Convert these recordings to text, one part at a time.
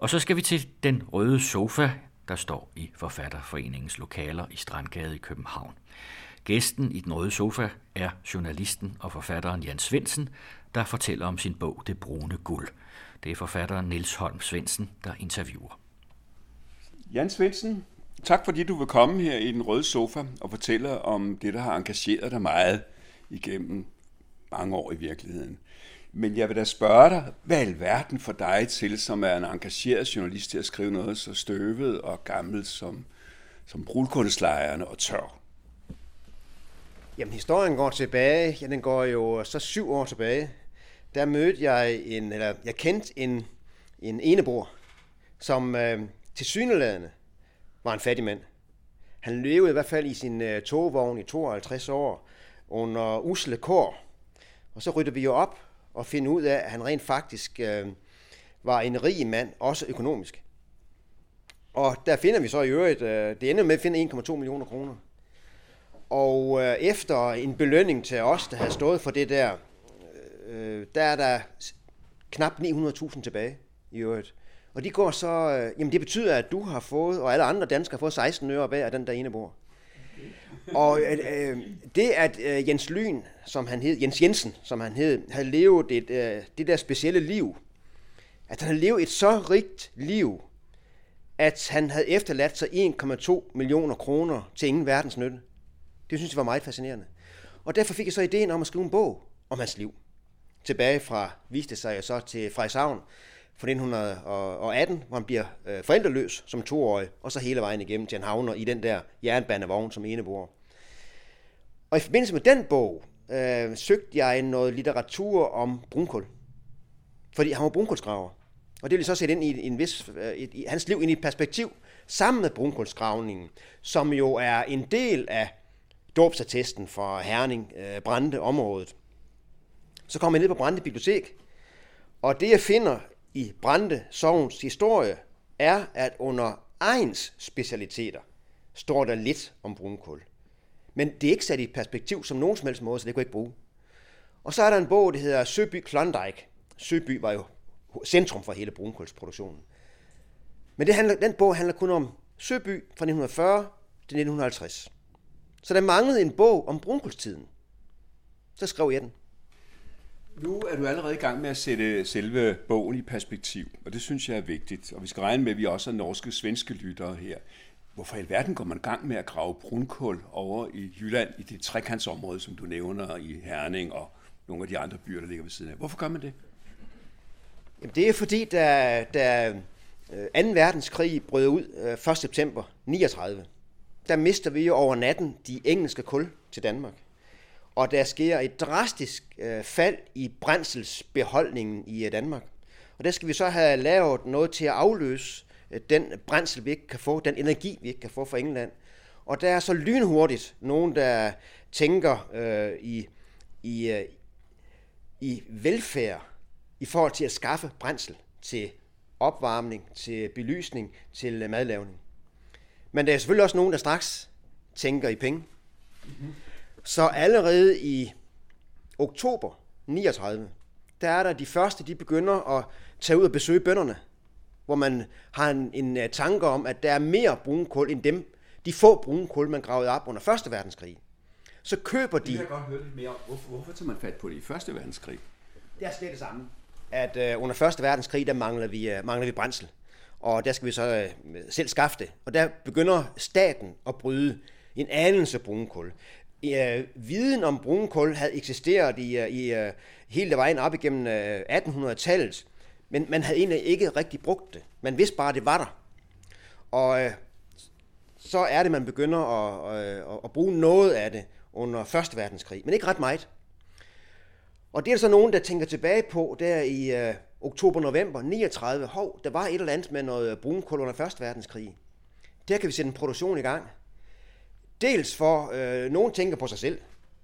Og så skal vi til den røde sofa, der står i Forfatterforeningens lokaler i Strandgade i København. Gæsten i den røde sofa er journalisten og forfatteren Jan Svendsen, der fortæller om sin bog Det brune guld. Det er forfatteren Niels Holm Svendsen, der interviewer. Jan Svendsen, tak fordi du vil komme her i den røde sofa og fortælle om det, der har engageret dig meget igennem mange år i virkeligheden. Men jeg vil da spørge dig, hvad alverden for dig til, som er en engageret journalist til at skrive noget så støvet og gammelt som, som brudkundeslejerne og tør? Jamen, historien går tilbage. Ja, den går jo så syv år tilbage. Der mødte jeg en, eller jeg kendte en, en enebor, som øh, til syneladende var en fattig mand. Han levede i hvert fald i sin øh, togvogn i 52 år under usle kår. Og så ryddede vi jo op og finde ud af, at han rent faktisk øh, var en rig mand, også økonomisk. Og der finder vi så i øvrigt, øh, det ender med at finde 1,2 millioner kroner. Og øh, efter en belønning til os, der havde stået for det der, øh, der er der knap 900.000 tilbage i øvrigt. Og de går så, øh, jamen det betyder, at du har fået, og alle andre danskere har fået 16 øre hver af den der ene bor. Og øh, øh, det, at øh, Jens Lyn, som han hed, Jens Jensen, som han hed, havde levet et, øh, det der specielle liv, at han havde levet et så rigt liv, at han havde efterladt sig 1,2 millioner kroner til ingen verdens nytte. Det synes jeg var meget fascinerende. Og derfor fik jeg så ideen om at skrive en bog om hans liv. Tilbage fra, viste sig så til Frederikshavn fra 1918, hvor han bliver øh, forældreløs som toårig, og så hele vejen igennem til han havner i den der jernbanevogn som enebor. Og i forbindelse med den bog, øh, søgte jeg noget litteratur om brunkul. Fordi han var brunkulsgraver. Og det vil så sætte ind i, en vis, øh, i, i hans liv ind i et perspektiv, sammen med brunkulsgravningen, som jo er en del af dåbsattesten for Herning, øh, Brande området. Så kommer jeg ned på Brande Bibliotek, og det jeg finder i Brande Sovns historie, er, at under egens specialiteter står der lidt om brunkul. Men det er ikke sat i perspektiv som nogen som helst måde, så det kunne jeg ikke bruge. Og så er der en bog, der hedder Søby Klondike. Søby var jo centrum for hele brunkulsproduktionen. Men det handler, den bog handler kun om Søby fra 1940 til 1950. Så der manglede en bog om brunkulstiden. Så skrev jeg den. Nu er du allerede i gang med at sætte selve bogen i perspektiv, og det synes jeg er vigtigt. Og vi skal regne med, at vi også har norske svenske lyttere her. Hvorfor i alverden går man i gang med at grave brunkul over i Jylland, i det trekantsområde, som du nævner i Herning og nogle af de andre byer, der ligger ved siden af? Hvorfor gør man det? Jamen, det er fordi, da, da øh, 2. Verdenskrig brød ud øh, 1. September 39, der mister vi jo over natten de engelske kul til Danmark. Og der sker et drastisk øh, fald i brændselsbeholdningen i øh, Danmark. Og der skal vi så have lavet noget til at afløse øh, den brændsel, vi ikke kan få, den energi, vi ikke kan få fra England. Og der er så lynhurtigt nogen, der tænker øh, i, i, øh, i velfærd i forhold til at skaffe brændsel til opvarmning, til belysning, til øh, madlavning. Men der er selvfølgelig også nogen, der straks tænker i penge. Mm-hmm. Så allerede i oktober 39, der er der de første, de begynder at tage ud og besøge bønderne, hvor man har en, en øh, tanke om, at der er mere brunkul end dem, de få brunkul, man gravede op under 1. verdenskrig. Så køber de... Det vil jeg godt høre lidt mere om. Hvorfor, hvorfor tager man fat på det i 1. verdenskrig? Det er slet det samme. At uh, under 1. verdenskrig, der mangler vi, uh, mangler vi brændsel. Og der skal vi så uh, selv skaffe det. Og der begynder staten at bryde en anelse brunkul øh, viden om brunkul havde eksisteret i, øh, i øh, hele vejen op igennem øh, 1800-tallet, men man havde egentlig ikke rigtig brugt det. Man vidste bare, at det var der. Og øh, så er det, man begynder at, øh, at bruge noget af det under 1. verdenskrig, men ikke ret meget. Og det er så nogen, der tænker tilbage på, der i øh, oktober-november 39, hov, der var et eller andet med noget brunkul under 1. verdenskrig. Der kan vi sætte en produktion i gang. Dels for, øh, nogen tænker på sig selv.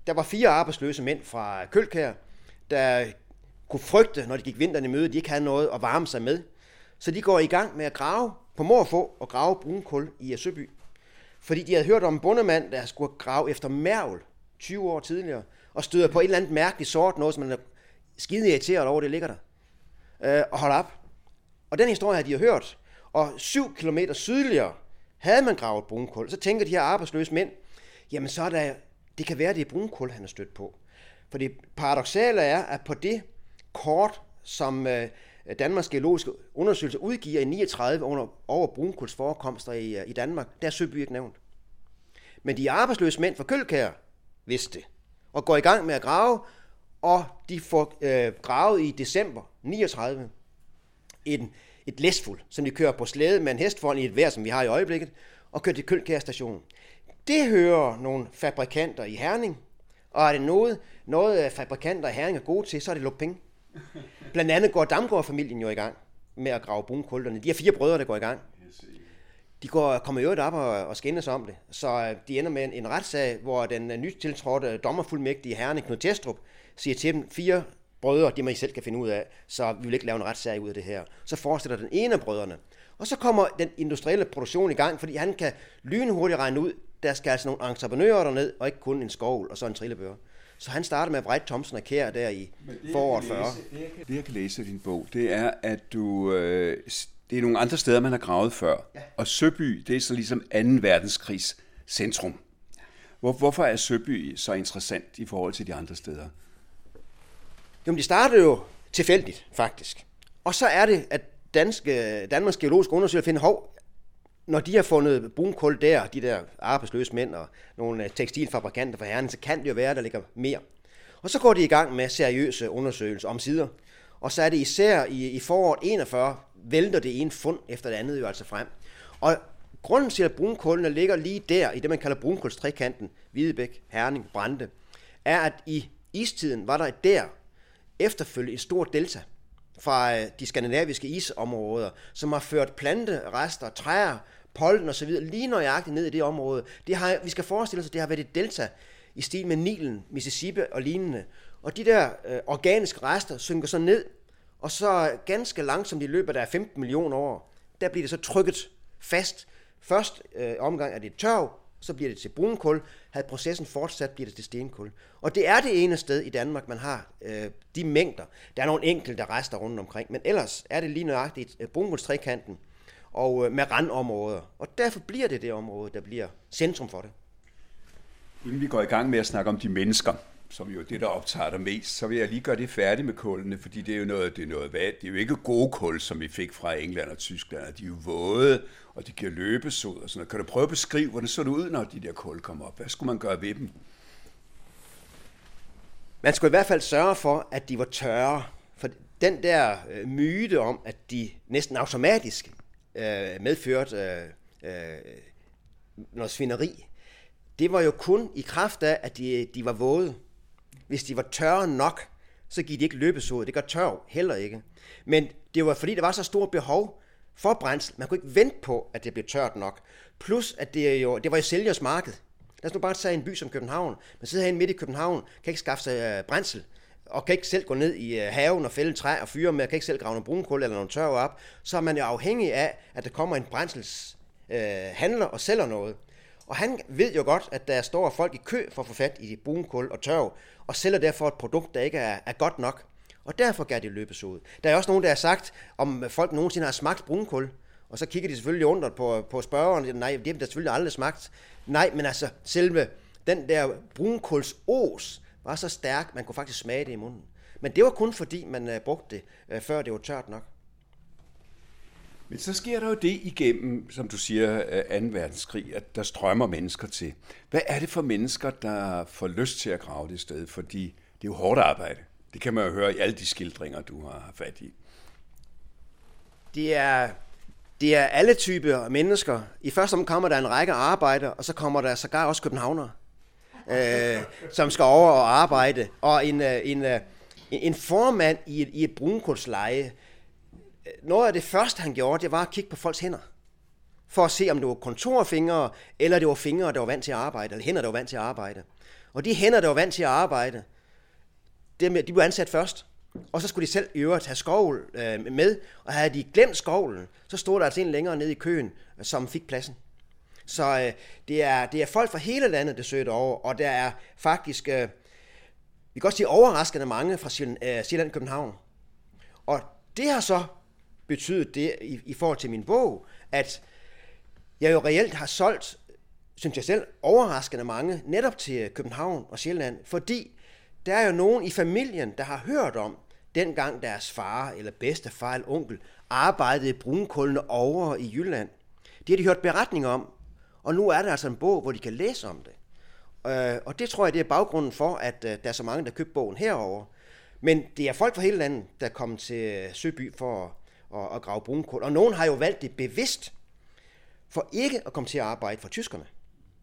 Der var fire arbejdsløse mænd fra Kølkær, der kunne frygte, når de gik vinteren i møde, de ikke havde noget at varme sig med. Så de går i gang med at grave på morfå og grave brunkul i Søby. Fordi de havde hørt om en bondemand, der skulle grave efter mærvel 20 år tidligere, og støder på et eller andet mærkeligt sort, noget som man er skide irriteret over, det ligger der. Øh, og hold op. Og den historie har de jo hørt. Og 7 km sydligere havde man gravet brunkul. Så tænker de her arbejdsløse mænd, jamen så er der, det kan være, det er brunkul, han har stødt på. For det paradoxale er, at på det kort, som øh, Danmarks Geologiske Undersøgelse udgiver i 39 under, over brunkulsforekomster i, øh, i Danmark, der er Søby ikke nævnt. Men de arbejdsløse mænd fra Kølkær vidste det, og går i gang med at grave, og de får øh, gravet i december 39 en, et læsfuld, som de kører på slæde med en hest foran i et vejr, som vi har i øjeblikket, og kører til Kølkær station. Det hører nogle fabrikanter i Herning, og er det noget, noget øh, fabrikanter i Herning er gode til, så er det lukke penge. Blandt andet går Damgaard-familien jo i gang med at grave brunkulterne. De har fire brødre, der går i gang. De går, kommer jo op og, og skændes om det. Så øh, de ender med en, en retssag, hvor den uh, nyt tiltrådte dommerfuldmægtige herre Knud Testrup siger til dem, fire brødre, det man I selv kan finde ud af, så vi vil ikke lave en retssag ud af det her. Så fortsætter den ene af brødrene. Og så kommer den industrielle produktion i gang, fordi han kan lynhurtigt regne ud, der skal altså nogle entreprenører derned, og ikke kun en skovl og så en trillebør. Så han starter med brække Thomsen og Kær der i foråret 40. Det, det, jeg kan læse i din bog, det er, at du, øh, det er nogle andre steder, man har gravet før. Ja. Og Søby, det er så ligesom 2. verdenskrigs centrum. Hvor, hvorfor er Søby så interessant i forhold til de andre steder? Jamen, de startede jo tilfældigt, faktisk. Og så er det, at danske, Danmarks Geologiske Undersøgelse finder, hov, når de har fundet brunkul der, de der arbejdsløse mænd og nogle tekstilfabrikanter fra herren, så kan det jo være, at der ligger mere. Og så går de i gang med seriøse undersøgelser om sider. Og så er det især i, i foråret 41, vælter det ene fund efter det andet jo altså frem. Og grunden til, at brunkulene ligger lige der, i det man kalder brunkulstrekanten, Hvidebæk, Herning, Brande, er, at i istiden var der der efterfølgende et stort delta fra øh, de skandinaviske isområder, som har ført planterester, træer, pollen osv. lige nøjagtigt ned i det område. Det har, vi skal forestille os, at det har været et delta i stil med Nilen, Mississippi og lignende. Og de der øh, organiske rester synker så ned, og så ganske langsomt i løbet af 15 millioner år, der bliver det så trykket fast. Først øh, omgang er det tørv, så bliver det til brunkul. Havde processen fortsat, bliver det til stenkul. Og det er det ene sted i Danmark, man har øh, de mængder. Der er nogle enkelte rester rundt omkring, men ellers er det lige nøjagtigt øh, brunkulstrekanten og øh, med randområder. Og derfor bliver det det område, der bliver centrum for det. Inden vi går i gang med at snakke om de mennesker, som jo er det, der optager dig mest, så vil jeg lige gøre det færdigt med kullene, fordi det er jo noget, det er noget hvad? Det er jo ikke gode kul, som vi fik fra England og Tyskland, de er jo våde, og de giver løbesod og sådan noget. Kan du prøve at beskrive, hvordan så det ud, når de der kul kommer op? Hvad skulle man gøre ved dem? Man skulle i hvert fald sørge for, at de var tørre. For den der øh, myte om, at de næsten automatisk øh, medført øh, øh, noget svineri, det var jo kun i kraft af, at de, de var våde. Hvis de var tørre nok, så gik de ikke løbesod. Det gør tørv heller ikke. Men det var fordi, der var så stort behov for brændsel. Man kunne ikke vente på, at det blev tørt nok. Plus, at det, jo, det var jo sælgers marked. Lad os nu bare tage en by som København. Man sidder herinde midt i København, kan ikke skaffe sig øh, brændsel, og kan ikke selv gå ned i øh, haven og fælde træ og fyre med, kan ikke selv grave nogle brunkul eller nogle tørv op, så er man jo afhængig af, at der kommer en brændselshandler øh, og sælger noget. Og han ved jo godt, at der står folk i kø for at få fat i brunkul og tørv, og sælger derfor et produkt, der ikke er, er godt nok. Og derfor gør det løbes ud. Der er også nogen, der har sagt, om folk nogensinde har smagt brunkul. Og så kigger de selvfølgelig under på, på spørgeren. Nej, det har de selvfølgelig aldrig smagt. Nej, men altså, selve den der brunkulsås var så stærk, man kunne faktisk smage det i munden. Men det var kun fordi, man uh, brugte det, uh, før det var tørt nok. Men så sker der jo det igennem, som du siger, 2. verdenskrig, at der strømmer mennesker til. Hvad er det for mennesker, der får lyst til at grave det sted? Fordi det er jo hårdt arbejde. Det kan man jo høre i alle de skildringer, du har fat i. Det er, det er alle typer mennesker. I første omgang kommer der en række arbejder, og så kommer der sågar også københavnere, øh, som skal over og arbejde. Og en, øh, en, øh, en formand i et, i et brunkulsleje, øh, noget af det første, han gjorde, det var at kigge på folks hænder. For at se, om det var kontorfingre, eller det var fingre, der var vant til at arbejde, eller hænder, der var vant til at arbejde. Og de hænder, der var vant til at arbejde, dem, de blev ansat først. Og så skulle de selv i øvrigt have skovl øh, med, og havde de glemt skovlen, så stod der altså en længere nede i køen, øh, som fik pladsen. Så øh, det, er, det er folk fra hele landet, der søger over, og der er faktisk, øh, vi kan også sige overraskende mange fra Sjælland, øh, Sjælland København. Og det har så betydet det i, i forhold til min bog, at jeg jo reelt har solgt, synes jeg selv, overraskende mange, netop til København og Sjælland, fordi der er jo nogen i familien, der har hørt om, dengang deres far eller bedstefar eller onkel arbejdede i over i Jylland. Det har de hørt beretninger om, og nu er der altså en bog, hvor de kan læse om det. Øh, og det tror jeg, det er baggrunden for, at øh, der er så mange, der købte bogen herover. Men det er folk fra hele landet, der kommer til Søby for at, at, at grave brunkul. Og nogen har jo valgt det bevidst, for ikke at komme til at arbejde for tyskerne.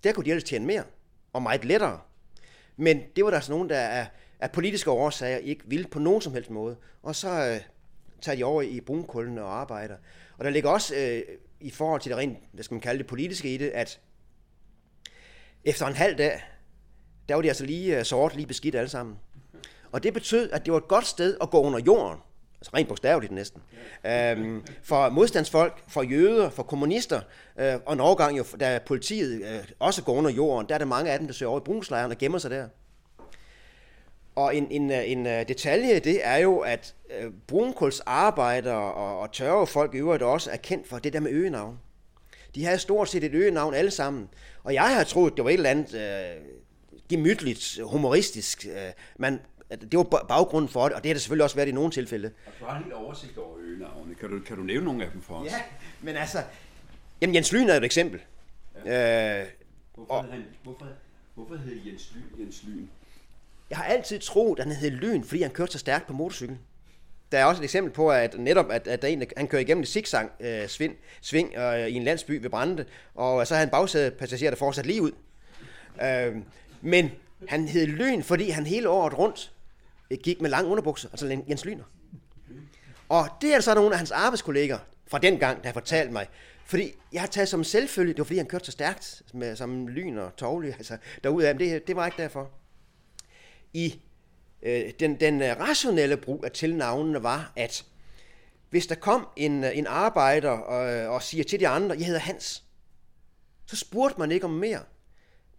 Der kunne de ellers tjene mere, og meget lettere. Men det var der altså nogen, der er, af politiske årsager ikke vil på nogen som helst måde. Og så øh, tager de over i brunkullene og arbejder. Og der ligger også øh, i forhold til det rent, hvad skal man kalde det, politiske i det, at efter en halv dag, der var de altså lige øh, sort, lige beskidt alle sammen. Og det betød, at det var et godt sted at gå under jorden. Altså rent bogstaveligt næsten. Øhm, for modstandsfolk, for jøder, for kommunister, øh, og en overgang, jo, da politiet øh, også går under jorden, der er der mange af dem, der søger over i brunslejren og gemmer sig der. Og en, en, øh, en øh, detalje det er jo, at øh, brunkulsarbejdere og, og tørrefolk i øvrigt også er kendt for det der med øgenavn. De havde stort set et øgenavn alle sammen. Og jeg har troet, det var et eller andet øh, gemytligt, humoristisk. Øh, man, det var baggrunden for det, og det har det selvfølgelig også været i nogle tilfælde. Og du har en lille oversigt over øgenavne. Kan du, kan du nævne nogle af dem for os? Ja, men altså, jamen Jens Lyn er et eksempel. Ja. Øh, hvorfor, og, han, hvorfor, hvorfor hed Jens Lyn Jens Lyn? Jeg har altid troet, at han hed Lyn, fordi han kørte så stærkt på motorcykel. Der er også et eksempel på, at netop at, at der en, han kører igennem et zigzag øh, sving, sving øh, i en landsby ved Brande, og så har han bagsædepassager, der fortsat lige ud. Øh, men han hed Lyn, fordi han hele året rundt øh, gik med lange underbukser, altså Jens Lyner. Og det er altså nogle af hans arbejdskolleger fra den gang, der har fortalt mig, fordi jeg har taget som selvfølgelig, det var fordi han kørte så stærkt med, som lyn og tovlig, altså derudad, men det, det var ikke derfor i øh, den, den øh, rationelle brug af tilnavnene var, at hvis der kom en, øh, en arbejder og, og siger til de andre, jeg hedder Hans, så spurgte man ikke om mere.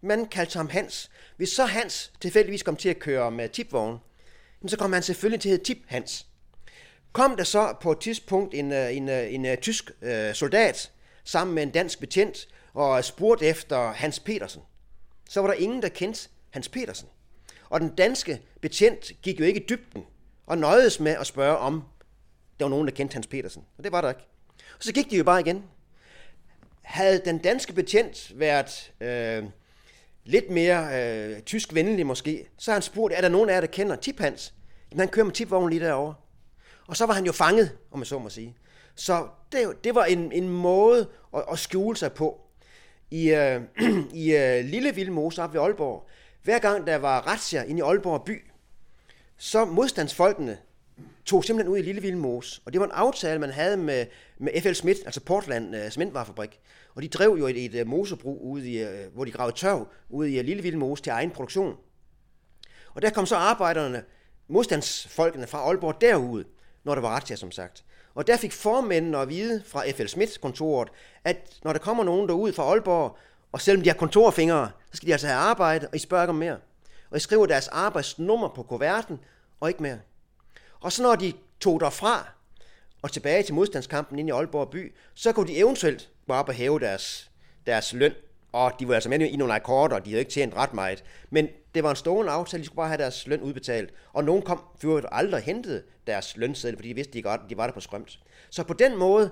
Man kaldte ham Hans. Hvis så Hans tilfældigvis kom til at køre med tipvogn, så kom han selvfølgelig til at hedde Tip Hans. Kom der så på et tidspunkt en, en, en, en tysk øh, soldat sammen med en dansk betjent og spurgte efter Hans Petersen, så var der ingen, der kendte Hans Petersen. Og den danske betjent gik jo ikke i dybden og nøjedes med at spørge om, der var nogen, der kendte Hans Petersen. Og det var der ikke. Og så gik de jo bare igen. Havde den danske betjent været øh, lidt mere øh, tysk venlig måske, så har han spurgt, er der nogen af jer, der kender Tip Hans? Jamen, han kører med tipvognen lige derovre. Og så var han jo fanget, om man så må sige. Så det, det var en, en måde at, at skjule sig på. I, øh, i øh, Lille Vildmose op ved Aalborg, hver gang der var razzia inde i Aalborg by, så modstandsfolkene tog simpelthen ud i Lille Vildmose. Og det var en aftale, man havde med, med FL Schmidt, altså Portland uh, Cementvarefabrik. Og de drev jo et, et øh, uh, mosebrug, ude i, uh, hvor de gravede tørv ude i uh, Lille Vildmose til egen produktion. Og der kom så arbejderne, modstandsfolkene fra Aalborg derud, når der var razzia, som sagt. Og der fik formændene at vide fra FL Schmidt kontoret, at når der kommer nogen derud fra Aalborg, og selvom de har kontorfingre, så skal de altså have arbejde, og I spørger ikke om mere. Og I skriver deres arbejdsnummer på kuverten, og ikke mere. Og så når de tog derfra og tilbage til modstandskampen inde i Aalborg by, så kunne de eventuelt gå op og hæve deres, deres løn. Og de var altså med i nogle akkorder, og de havde ikke tjent ret meget. Men det var en stående aftale, de skulle bare have deres løn udbetalt. Og nogen kom for aldrig hentede deres lønseddel, fordi de vidste, at de var der på skrømt. Så på den måde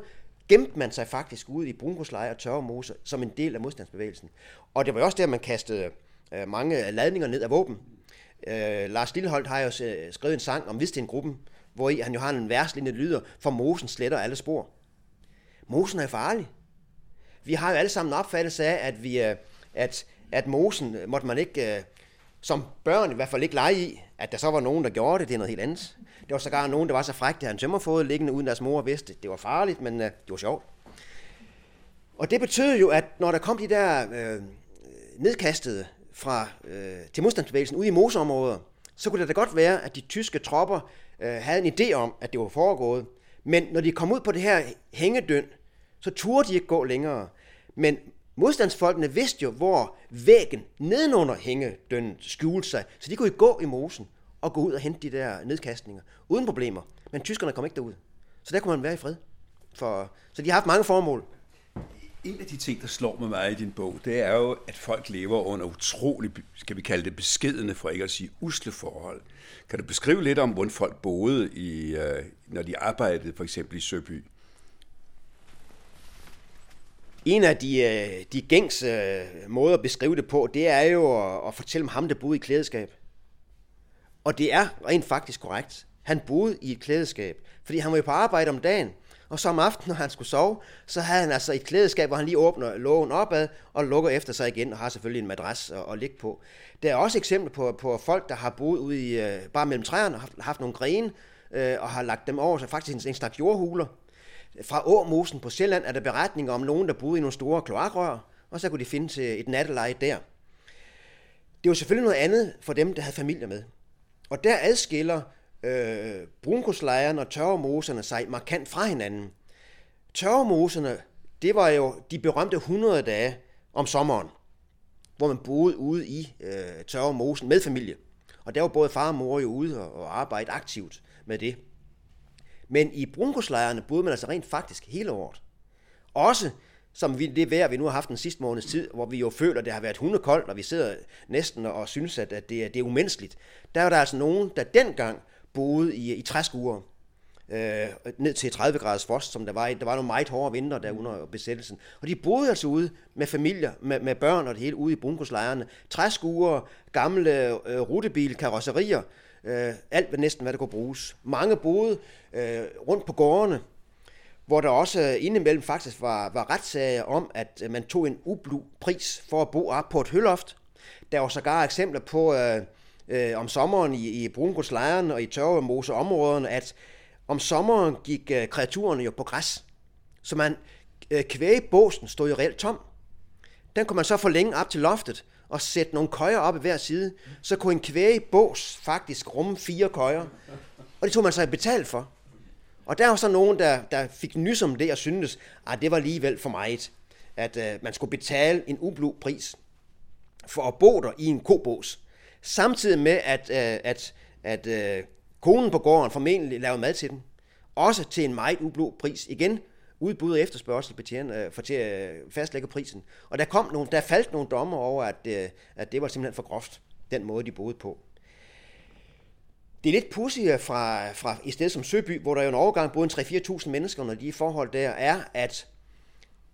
gemte man sig faktisk ud i brunkosleje og tørremose som en del af modstandsbevægelsen. Og det var jo også der, man kastede øh, mange ladninger ned af våben. Øh, Lars Lilleholdt har jo øh, skrevet en sang om Vistengruppen, hvor i han jo har en verslinje lyder, for mosen sletter alle spor. Mosen er farlig. Vi har jo alle sammen en opfattelse af, at, vi, øh, at, at mosen øh, måtte man ikke, som børn i hvert fald ikke lege i, at der så var nogen, der gjorde det, det er noget helt andet. Der var sågar nogen, der var så frække, at han tømmerfod liggende, uden deres mor vidste. Det var farligt, men øh, det var sjovt. Og det betød jo, at når der kom de der øh, nedkastede fra, øh, til modstandsbevægelsen ude i moseområder, så kunne det da godt være, at de tyske tropper øh, havde en idé om, at det var foregået. Men når de kom ud på det her hængedøn, så turde de ikke gå længere. Men modstandsfolkene vidste jo, hvor væggen nedenunder hængedønnen skjulte sig, så de kunne gå i mosen og gå ud og hente de der nedkastninger uden problemer. Men tyskerne kom ikke derud. Så der kunne man være i fred. For, så de har haft mange formål. En af de ting, der slår mig meget i din bog, det er jo, at folk lever under utrolig, skal vi kalde det beskedende, for ikke at sige usle forhold. Kan du beskrive lidt om, hvordan folk boede, i, øh, når de arbejdede for eksempel i Søby? En af de, øh, de gængse øh, måder at beskrive det på, det er jo at, at fortælle om ham, der boede i klædeskab. Og det er rent faktisk korrekt. Han boede i et klædeskab, fordi han var jo på arbejde om dagen. Og så om aftenen, når han skulle sove, så havde han altså et klædeskab, hvor han lige åbner lågen opad og lukker efter sig igen, og har selvfølgelig en madras at, at ligge på. Der er også eksempler på, på folk, der har boet ude i, øh, bare mellem træerne, og haft, haft nogle grene, øh, og har lagt dem over, så faktisk en, en slags jordhuler. Fra Åmosen på Sjælland er der beretninger om nogen, der boede i nogle store kloakrør, og så kunne de finde til et natteleje der. Det var selvfølgelig noget andet for dem, der havde familier med. Og der adskiller øh, brunkoslejren og tørremoserne sig markant fra hinanden. Tørremoserne, det var jo de berømte 100 dage om sommeren, hvor man boede ude i øh, tørremosen med familie. Og der var både far og mor jo ude og, og arbejde aktivt med det. Men i brunkoslejrene boede man altså rent faktisk hele året. Også som vi, det vejr, vi nu har haft den sidste måneds tid, hvor vi jo føler, at det har været hundekoldt, og vi sidder næsten og synes, at, det, er, det er umenneskeligt. Der var der altså nogen, der dengang boede i, i træskuer, øh, ned til 30 graders frost, som der var. Der var nogle meget hårde vinter der under besættelsen. Og de boede altså ude med familier, med, med børn og det hele, ude i brunkoslejrene. Træskuer, gamle øh, rutebil, karosserier, øh, alt hvad næsten, hvad der kunne bruges. Mange boede øh, rundt på gårdene, hvor der også øh, indimellem faktisk var, var retssager om, at øh, man tog en ublu pris for at bo op på et høloft. Der var sågar eksempler på øh, øh, om sommeren i, i Brunkulslejren og i tørvemoseområderne, at om sommeren gik øh, kreaturerne jo på græs. Så man øh, kvægebåsen stod jo reelt tom. Den kunne man så forlænge op til loftet og sætte nogle køjer op i hver side. Så kunne en kvægebås faktisk rumme fire køjer. Og det tog man så betalt for. Og der var så nogen, der, der fik nys om det og syntes, at det var alligevel for meget, at øh, man skulle betale en ublu pris for at bo der i en kobås. Samtidig med, at, øh, at, at øh, konen på gården formentlig lavede mad til den. Også til en meget ublu pris. Igen, udbud og efterspørgsel betjene, øh, for til at fastlægge prisen. Og der, kom nogle, der faldt nogle dommer over, at, øh, at det var simpelthen for groft, den måde, de boede på. Det er lidt pudsigt øh, fra, fra i stedet som Søby, hvor der jo en overgang boede 3-4.000 mennesker under de forhold der, er, at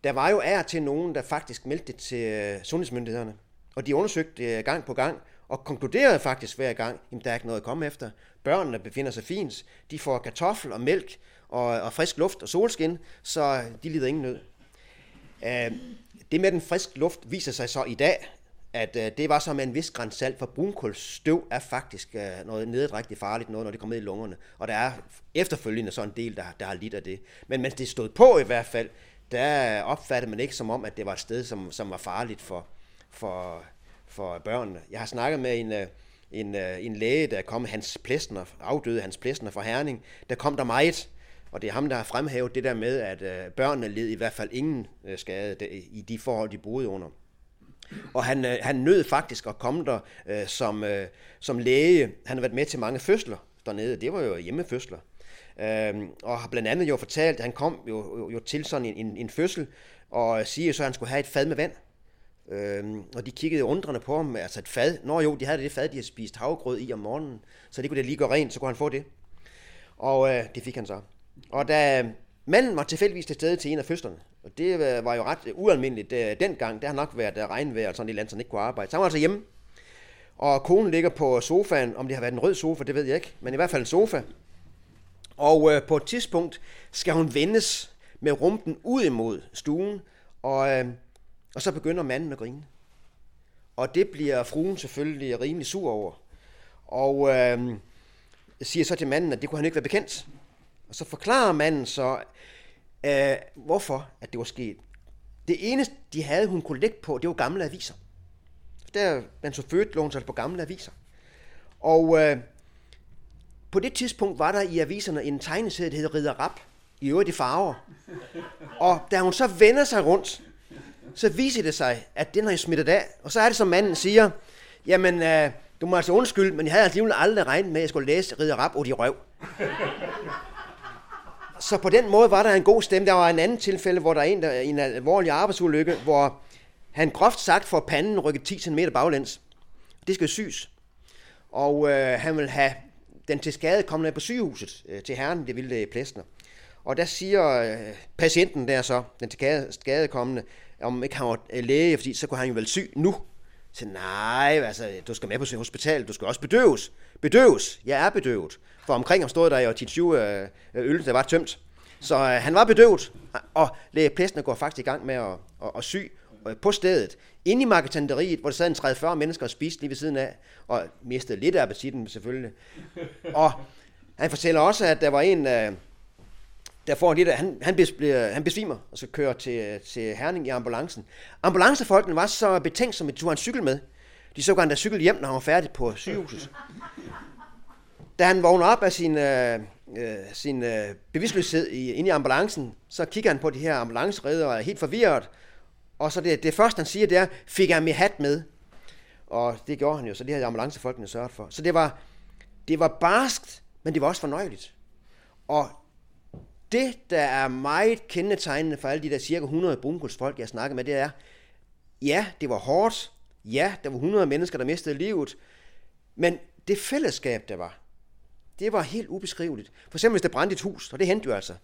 der var jo ær til nogen, der faktisk meldte det til øh, sundhedsmyndighederne. Og de undersøgte øh, gang på gang, og konkluderede faktisk hver gang, at der er ikke noget at komme efter. Børnene befinder sig fint. De får kartoffel og mælk og, og frisk luft og solskin, så de lider ingen nød. Uh, det med den friske luft viser sig så i dag, at øh, det var så med en vis græns salt, for brunkulstøv er faktisk øh, noget nedadrægtigt farligt noget, når det kommer ned i lungerne. Og der er efterfølgende så en del, der, der har lidt af det. Men mens det stod på i hvert fald, der opfattede man ikke som om, at det var et sted, som, som var farligt for, for, for børnene. Jeg har snakket med en, en, en læge, der kom, Hans Plæsner, afdøde Hans Plæsner fra Herning. Der kom der meget, og det er ham, der har fremhævet det der med, at øh, børnene led i hvert fald ingen øh, skade i de forhold, de boede under. Og han, øh, han nød faktisk at komme der øh, som, øh, som læge. Han har været med til mange fødsler dernede. Det var jo hjemmefødsler. Øh, og har blandt andet jo fortalt, at han kom jo, jo til sådan en, en, en fødsel, og siger så, at han skulle have et fad med vand. Øhm, og de kiggede undrende på ham, altså et fad. Nå jo, de havde det fad, de havde spist havgrød i om morgenen, så det kunne det lige gå rent, så kunne han få det. Og øh, det fik han så. Og da manden var tilfældigvis til stede til en af fødslerne, og det var jo ret ualmindeligt øh, dengang. Der har nok været øh, regnvejr og sådan et land, så han ikke kunne arbejde. Så han var altså hjemme. Og konen ligger på sofaen. Om det har været en rød sofa, det ved jeg ikke. Men i hvert fald en sofa. Og øh, på et tidspunkt skal hun vendes med rumpen ud imod stuen. Og, øh, og så begynder manden at grine. Og det bliver fruen selvfølgelig rimelig sur over. Og øh, siger så til manden, at det kunne han ikke være bekendt. Og så forklarer manden så, øh, hvorfor at det var sket. Det eneste, de havde, hun kunne lægge på, det var gamle aviser. Der, man så født, lå på gamle aviser. Og øh, på det tidspunkt var der i aviserne en tegneserie, der hedder Ridder Rap, i øvrigt i farver. Og da hun så vender sig rundt, så viser det sig, at den har jeg smittet af. Og så er det, som manden siger, jamen, øh, du må altså undskylde, men jeg havde alligevel aldrig regnet med, at jeg skulle læse Ridder Rap og de røv så på den måde var der en god stemme. Der var en anden tilfælde, hvor der er en, der, en alvorlig arbejdsulykke, hvor han groft sagt får panden rykket 10 cm baglæns. Det skal syes. Og øh, han vil have den til skade kommende på sygehuset øh, til herren, det ville det øh, Plæstner. Og der siger øh, patienten der så, den til skade kommende, om ikke han var øh, læge, fordi så kunne han jo vel syg nu. Så nej, altså, du skal med på hospitalet, du skal også bedøves. Bedøves? Jeg er bedøvet. For omkring ham stod der jo 10-20 øh, øh, øl, der var tømt. Så øh, han var bedøvet, og læge Plæstner går faktisk i gang med at, at, at sy øh, på stedet. Inde i marketanteriet, hvor der sad en 30-40 mennesker og spiste lige ved siden af, og mistede lidt af appetitten selvfølgelig. Og han fortæller også, at der var en, øh, der får lidt, han, han, bliver, han besvimer, og så kører til, til Herning i ambulancen. Ambulancefolkene var så betænksomme, at de tog en cykel med. De så gerne der cykel hjem, når han var færdig på sygehuset. Da han vågner op af sin, øh, øh, sin øh, bevidstløshed i, inde i ambulancen, så kigger han på de her ambulanceredder og er helt forvirret. Og så det, det første, han siger, det er, fik jeg min hat med? Og det gjorde han jo, så det havde ambulancefolkene sørget for. Så det var, det var barskt, men det var også fornøjeligt. Og det, der er meget kendetegnende for alle de der cirka 100 brunkulsfolk, jeg snakker med, det er, ja, det var hårdt, ja, der var 100 mennesker, der mistede livet, men det fællesskab, der var, det var helt ubeskriveligt. For eksempel, hvis der brændte et hus, og det hændte jo altså.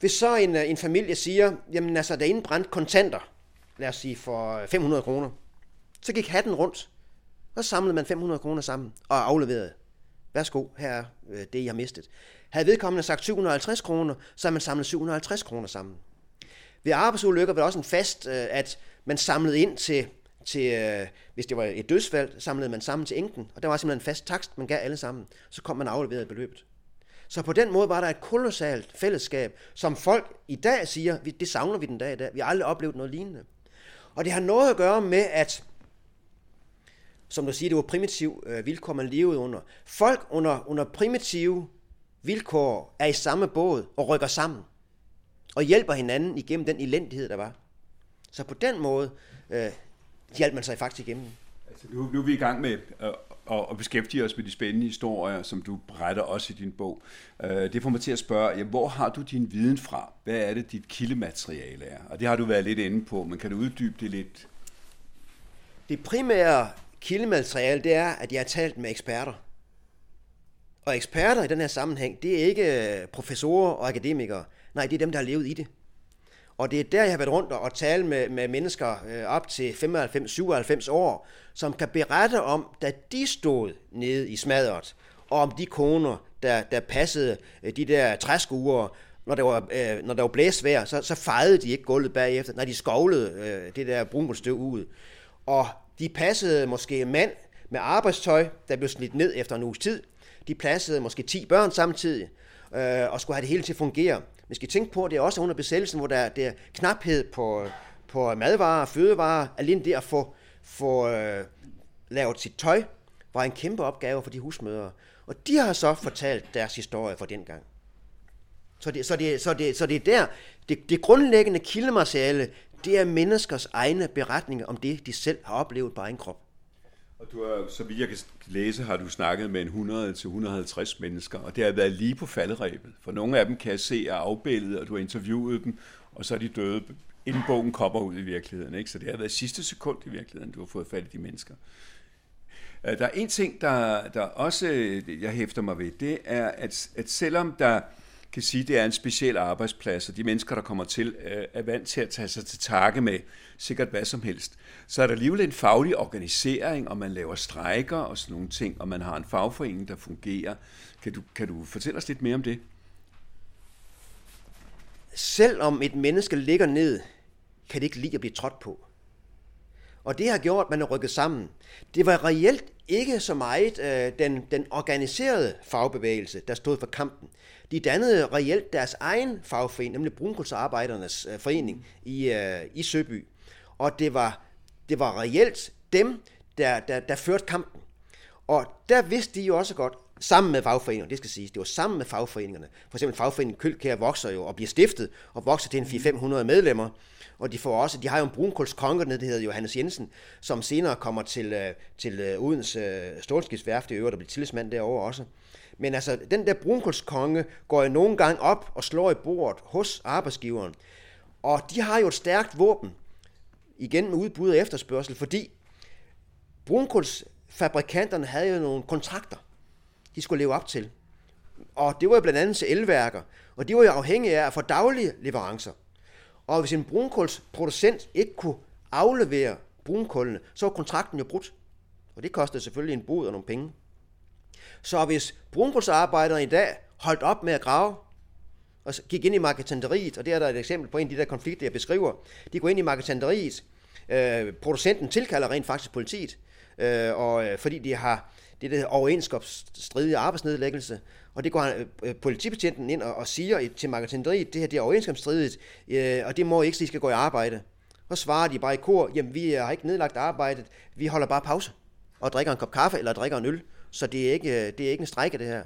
Hvis så en, øh, en familie siger, jamen altså, der er brændt kontanter, lad os sige for øh, 500 kroner, så gik hatten rundt, og så samlede man 500 kroner sammen og afleverede. Værsgo, her er øh, det, jeg har mistet. Havde vedkommende sagt 750 kroner, så har man samlet 750 kroner sammen. Ved arbejdsulykker var det også en fast, at man samlede ind til, til øh, hvis det var et dødsfald, samlede man sammen til enken, og der var simpelthen en fast takst, man gav alle sammen. Så kom man afleveret beløbet. Så på den måde var der et kolossalt fællesskab, som folk i dag siger, det savner vi den dag i dag. Vi har aldrig oplevet noget lignende. Og det har noget at gøre med, at som du siger, det var primitiv øh, vilkår, man levede under. Folk under, under primitive vilkår er i samme båd og rykker sammen og hjælper hinanden igennem den elendighed, der var. Så på den måde øh, hjalp man sig faktisk igennem. Altså, nu, nu er vi i gang med at, at beskæftige os med de spændende historier, som du beretter også i din bog. Øh, det får mig til at spørge, ja, hvor har du din viden fra? Hvad er det, dit kildemateriale er? Og det har du været lidt inde på, men kan du uddybe det lidt? Det primære kildemateriale, det er, at jeg har talt med eksperter. Og eksperter i den her sammenhæng, det er ikke øh, professorer og akademikere. Nej, det er dem, der har levet i det. Og det er der, jeg har været rundt og tale med, med mennesker øh, op til 95-97 år, som kan berette om, da de stod nede i smadret, og om de koner, der, der passede øh, de der træskuer, når der var, øh, når der var blæsvejr, så, så fejede de ikke gulvet bagefter, når de skovlede øh, det der brunkulstøv ud. Og de passede måske en mand med arbejdstøj, der blev slidt ned efter en uges tid. De passede måske 10 børn samtidig, øh, og skulle have det hele til at fungere. Man skal tænke på, at det er også under besættelsen, hvor der, der er knaphed på, på madvarer og fødevarer. Alene det at få, få øh, lavet sit tøj, var en kæmpe opgave for de husmødre. Og de har så fortalt deres historie fra den gang. Så det, så det, så det, så det er der, det, det grundlæggende kildemateriale, det er menneskers egne beretninger om det, de selv har oplevet på egen krop. Og du har, så vidt jeg kan læse, har du snakket med en 100-150 mennesker, og det har været lige på falderæbet. For nogle af dem kan jeg se er afbildet, og du har interviewet dem, og så er de døde, inden bogen kommer ud i virkeligheden. Ikke? Så det har været sidste sekund i virkeligheden, du har fået fat i de mennesker. Øh, der er en ting, der, der også øh, jeg hæfter mig ved, det er, at, at selvom der kan sige, at det er en speciel arbejdsplads, og de mennesker, der kommer til, øh, er vant til at tage sig til takke med sikkert hvad som helst. Så er der alligevel en faglig organisering, og man laver strejker og sådan nogle ting, og man har en fagforening, der fungerer. Kan du, kan du fortælle os lidt mere om det? Selvom et menneske ligger ned, kan det ikke lide at blive trådt på. Og det har gjort, at man er rykket sammen. Det var reelt ikke så meget øh, den, den organiserede fagbevægelse, der stod for kampen. De dannede reelt deres egen fagforening, nemlig Brunkulsarbejdernes øh, forening i, øh, i Søby. Og det var, det var reelt dem, der, der, der førte kampen. Og der vidste de jo også godt, sammen med fagforeningerne, det skal siges, det var sammen med fagforeningerne. For eksempel fagforeningen Kølkær vokser jo og bliver stiftet, og vokser til en 400-500 medlemmer og de får også, de har jo en brunkulskonge, der hedder Johannes Jensen, som senere kommer til, øh, til øh, Odense øh, Stålskibsværft i øvrigt, og bliver tillidsmand derovre også. Men altså, den der brunkulskonge går jo nogle gange op og slår i bordet hos arbejdsgiveren. Og de har jo et stærkt våben, igen med udbud og efterspørgsel, fordi brunkulsfabrikanterne havde jo nogle kontrakter, de skulle leve op til. Og det var jo blandt andet til elværker, og de var jo afhængige af at få daglige leverancer. Og hvis en brunkulsproducent ikke kunne aflevere brunkullene, så var kontrakten jo brudt. Og det kostede selvfølgelig en bod og nogle penge. Så hvis brunkulsarbejdere i dag holdt op med at grave, og gik ind i marketanteriet, og det er der et eksempel på en af de der konflikter, jeg beskriver. De går ind i marketanteriet, øh, producenten tilkalder rent faktisk politiet, øh, og øh, fordi de har det der overenskomststridige arbejdsnedlæggelse, og det går øh, øh politibetjenten ind og, og siger til magasineriet, det her det er overenskomststridigt, øh, og det må ikke, så I skal gå i arbejde. Og svarer de bare i kor, jamen vi øh, har ikke nedlagt arbejdet, vi holder bare pause og drikker en kop kaffe eller drikker en øl. Så det er ikke, øh, det er ikke en strække, det her.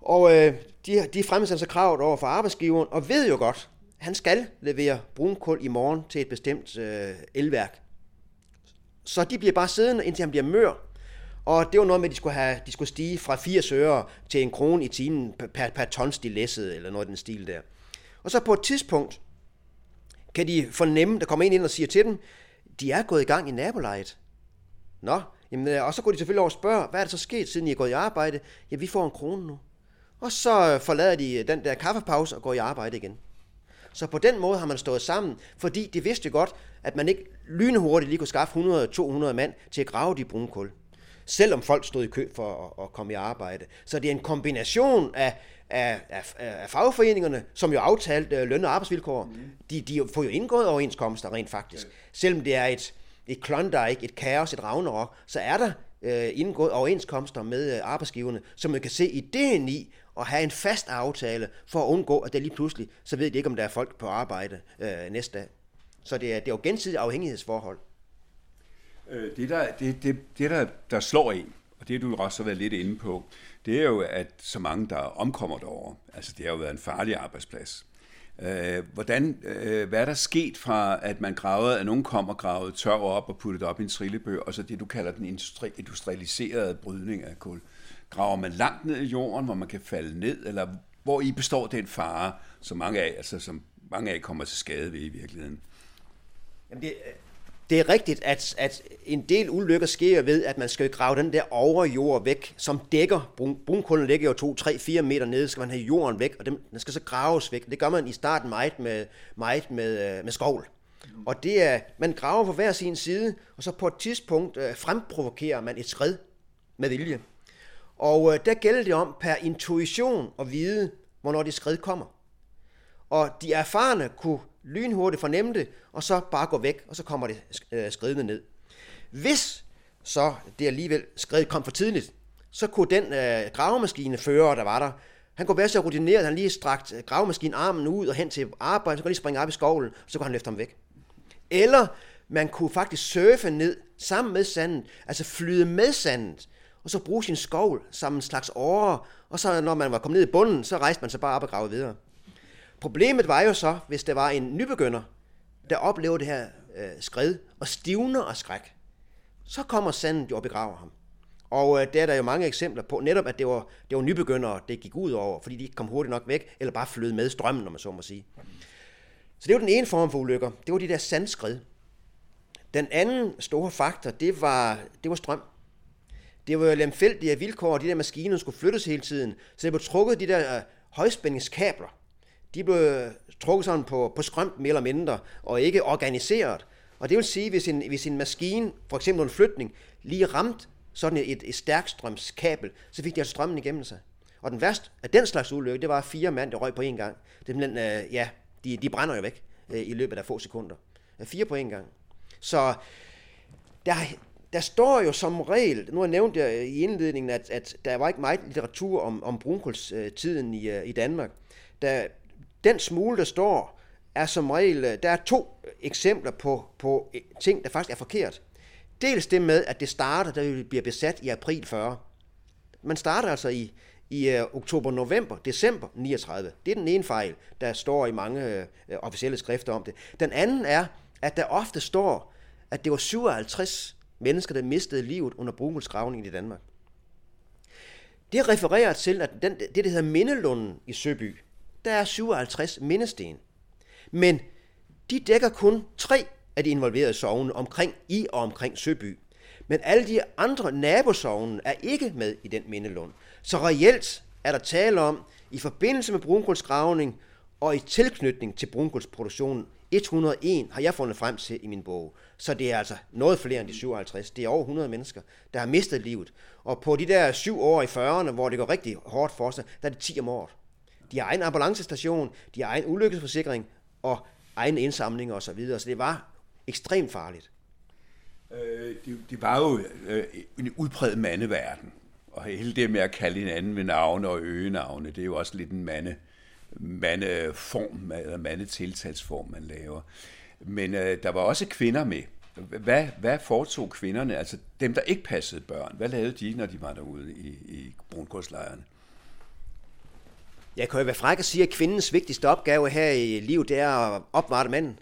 Og øh, de, de fremsætter sig kravet over for arbejdsgiveren, og ved jo godt, han skal levere brunkul i morgen til et bestemt øh, elværk. Så de bliver bare siddende, indtil han bliver mør. Og det var noget med, at de skulle, have, de skulle stige fra 80 øre til en krone i timen per, per tons de læssede, eller noget i den stil der. Og så på et tidspunkt kan de fornemme, der kommer en ind og siger til dem, de er gået i gang i nabolaget. Nå, jamen, øh, og så går de selvfølgelig over og spørger, hvad er der så sket, siden I er gået i arbejde? Ja, vi får en krone nu. Og så øh, forlader de øh, den der kaffepause og går i arbejde igen. Så på den måde har man stået sammen, fordi de vidste godt, at man ikke lynhurtigt lige kunne skaffe 100-200 mand til at grave de brune kul. Selvom folk stod i kø for at, at komme i arbejde. Så det er en kombination af, af, af, af fagforeningerne, som jo aftalt uh, løn- og arbejdsvilkår. Mm. De, de får jo indgået overenskomster rent faktisk. Selvom det er et, et Klondike, et kaos, et Ragnarok, så er der øh, indgået overenskomster med øh, arbejdsgiverne, så man kan se ideen i at have en fast aftale for at undgå, at det lige pludselig, så ved de ikke, om der er folk på arbejde øh, næste dag. Så det er, det er jo gensidigt afhængighedsforhold. Øh, det, der, det, det, det der, der slår en, og det du også har været lidt inde på, det er jo, at så mange, der omkommer derover. Altså, det har jo været en farlig arbejdsplads. Øh, hvordan, øh, hvad er der sket fra, at man gravede, at nogen kom og gravede tør op og puttede op i en trillebør, og så det, du kalder den industri, industrialiserede brydning af kul? Graver man langt ned i jorden, hvor man kan falde ned, eller hvor i består den fare, som mange af, altså, som mange af kommer til skade ved i virkeligheden? Jamen det, øh, det er rigtigt, at, at en del ulykker sker ved, at man skal grave den der overjord væk, som dækker. Brun, brunkulden ligger jo 2, 3, 4 meter nede, skal man have jorden væk, og den, den skal så graves væk. Det gør man i starten meget med, meget med, øh, med skovl. Og det er, man graver på hver sin side, og så på et tidspunkt øh, fremprovokerer man et skred med vilje. Og øh, der gælder det om per intuition at vide, hvornår det skred kommer. Og de erfarne kunne lynhurtigt fornemme det, og så bare gå væk, og så kommer det øh, skridende ned. Hvis så det alligevel skridt kom for tidligt, så kunne den øh, gravemaskinefører, der var der, han kunne være så rutineret, at han lige strakt øh, gravemaskinen armen ud og hen til arbejde, så kunne han lige springe op i skovlen, så kunne han løfte ham væk. Eller man kunne faktisk surfe ned sammen med sandet, altså flyde med sandet, og så bruge sin skovl som en slags åre, og så når man var kommet ned i bunden, så rejste man sig bare op og gravede videre. Problemet var jo så, hvis der var en nybegynder, der oplever det her øh, skred og stivner og skræk, så kommer sandet jo og begraver ham. Og øh, der er der jo mange eksempler på, netop at det var, det var nybegyndere, det gik ud over, fordi de ikke kom hurtigt nok væk, eller bare flød med strømmen, når man så må sige. Så det var den ene form for ulykker. Det var de der sandskred. Den anden store faktor, det var, det var strøm. Det var jo lemfældige vilkår, de der maskiner skulle flyttes hele tiden. Så det blev trukket de der øh, højspændingskabler de blev trukket sådan på, på skrømt mere eller mindre, og ikke organiseret. Og det vil sige, hvis en, hvis en maskine, for eksempel en flytning, lige ramt sådan et, et stærkstrømskabel, så fik de altså strømmen igennem sig. Og den værste af den slags ulykke, det var fire mand, der røg på en gang. Det er øh, ja, de, de brænder jo væk øh, i løbet af få sekunder. Øh, fire på en gang. Så der, der står jo som regel, nu har jeg nævnt jeg i indledningen, at, at der var ikke meget litteratur om, om brunkulstiden øh, i, øh, i Danmark. Der, den smule, der står, er som regel, øh, der er to eksempler på, på øh, ting, der faktisk er forkert. Dels det med, at det starter, da vi bliver besat i april 40. Man starter altså i, i øh, oktober, november, december 39. Det er den ene fejl, der står i mange øh, øh, officielle skrifter om det. Den anden er, at der ofte står, at det var 57 mennesker, der mistede livet under brunkulsgravningen i Danmark. Det refererer til, at den, det, der hedder Mindelunden i Søby, der er 57 mindesten. Men de dækker kun tre af de involverede sogne omkring i og omkring Søby. Men alle de andre nabosogne er ikke med i den mindelund. Så reelt er der tale om, i forbindelse med brunkulsgravning og i tilknytning til brunkulsproduktionen, 101 har jeg fundet frem til i min bog. Så det er altså noget flere end de 57. Det er over 100 mennesker, der har mistet livet. Og på de der syv år i 40'erne, hvor det går rigtig hårdt for sig, der er det 10 om året. De har egen ambulancestation, de har egen ulykkesforsikring og egen indsamling og så videre. Så det var ekstremt farligt. Øh, det, det var jo øh, en udpræget mandeverden. Og hele det med at kalde hinanden med navne og øgenavne, det er jo også lidt en mande, mandeform, eller mandetiltalsform, man laver. Men øh, der var også kvinder med. Hvad, hvad foretog kvinderne, altså dem, der ikke passede børn? Hvad lavede de, når de var derude i, i brunkulslejrene? Jeg kan jo være fræk at sige, at kvindens vigtigste opgave her i livet, det er at opvarte manden.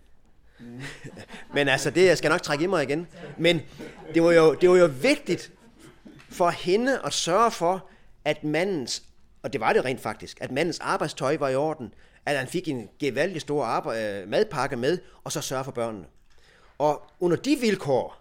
Mm. Men altså, det skal jeg nok trække i mig igen. Men det var, jo, det var jo vigtigt for hende at sørge for, at mandens, og det var det rent faktisk, at mandens arbejdstøj var i orden, at han fik en gevaldig stor arbejde, øh, madpakke med, og så sørge for børnene. Og under de vilkår,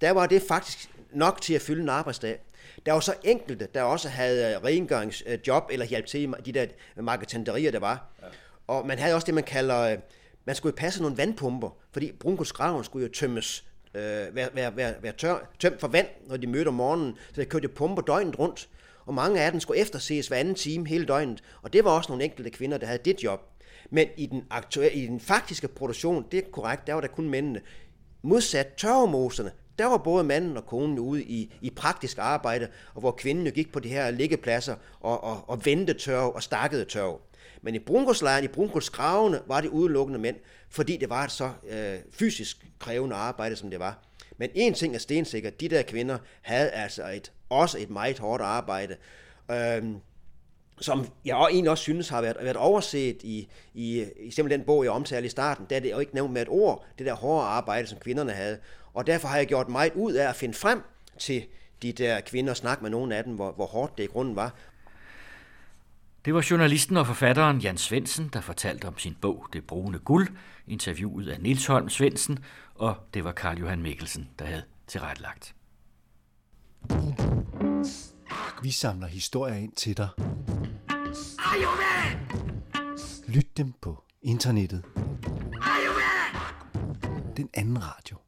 der var det faktisk nok til at fylde en arbejdsdag. Der var så enkelte, der også havde øh, rengøringsjob eller hjælp til de der marketenderier, der var. Ja. Og man havde også det, man kalder, øh, man skulle passe nogle vandpumper, fordi brunkulsgraven skulle jo tømmes, øh, være, være, være, være tør, tømt for vand, når de mødte om morgenen. Så der kørte pumper døgnet rundt. Og mange af dem skulle efterses hver anden time hele døgnet. Og det var også nogle enkelte kvinder, der havde det job. Men i den, aktuelle, i den faktiske produktion, det er korrekt, der var der kun mændene. Modsat tørremoserne, der var både manden og konen ude i, i praktisk arbejde, og hvor kvinden jo gik på de her liggepladser og, og, og vendte tørv og stakkede tørv. Men i brunkulslejren, i brunkulsgravene, var det udelukkende mænd, fordi det var et så øh, fysisk krævende arbejde, som det var. Men en ting er stensikkert, de der kvinder havde altså et, også et meget hårdt arbejde. Øh, som jeg egentlig også synes har været, været overset i, i, i simpelthen den bog, jeg omtalte i starten, der er det jo ikke nævnt med et ord, det der hårde arbejde, som kvinderne havde. Og derfor har jeg gjort meget ud af at finde frem til de der kvinder og snakke med nogle af dem, hvor, hvor hårdt det i grunden var. Det var journalisten og forfatteren Jan Svensen, der fortalte om sin bog Det brune guld, interviewet af Nils Holm Svensen, og det var Karl Johan Mikkelsen, der havde tilrettelagt. Vi samler historier ind til dig. Lyt dem på internettet. Den anden radio.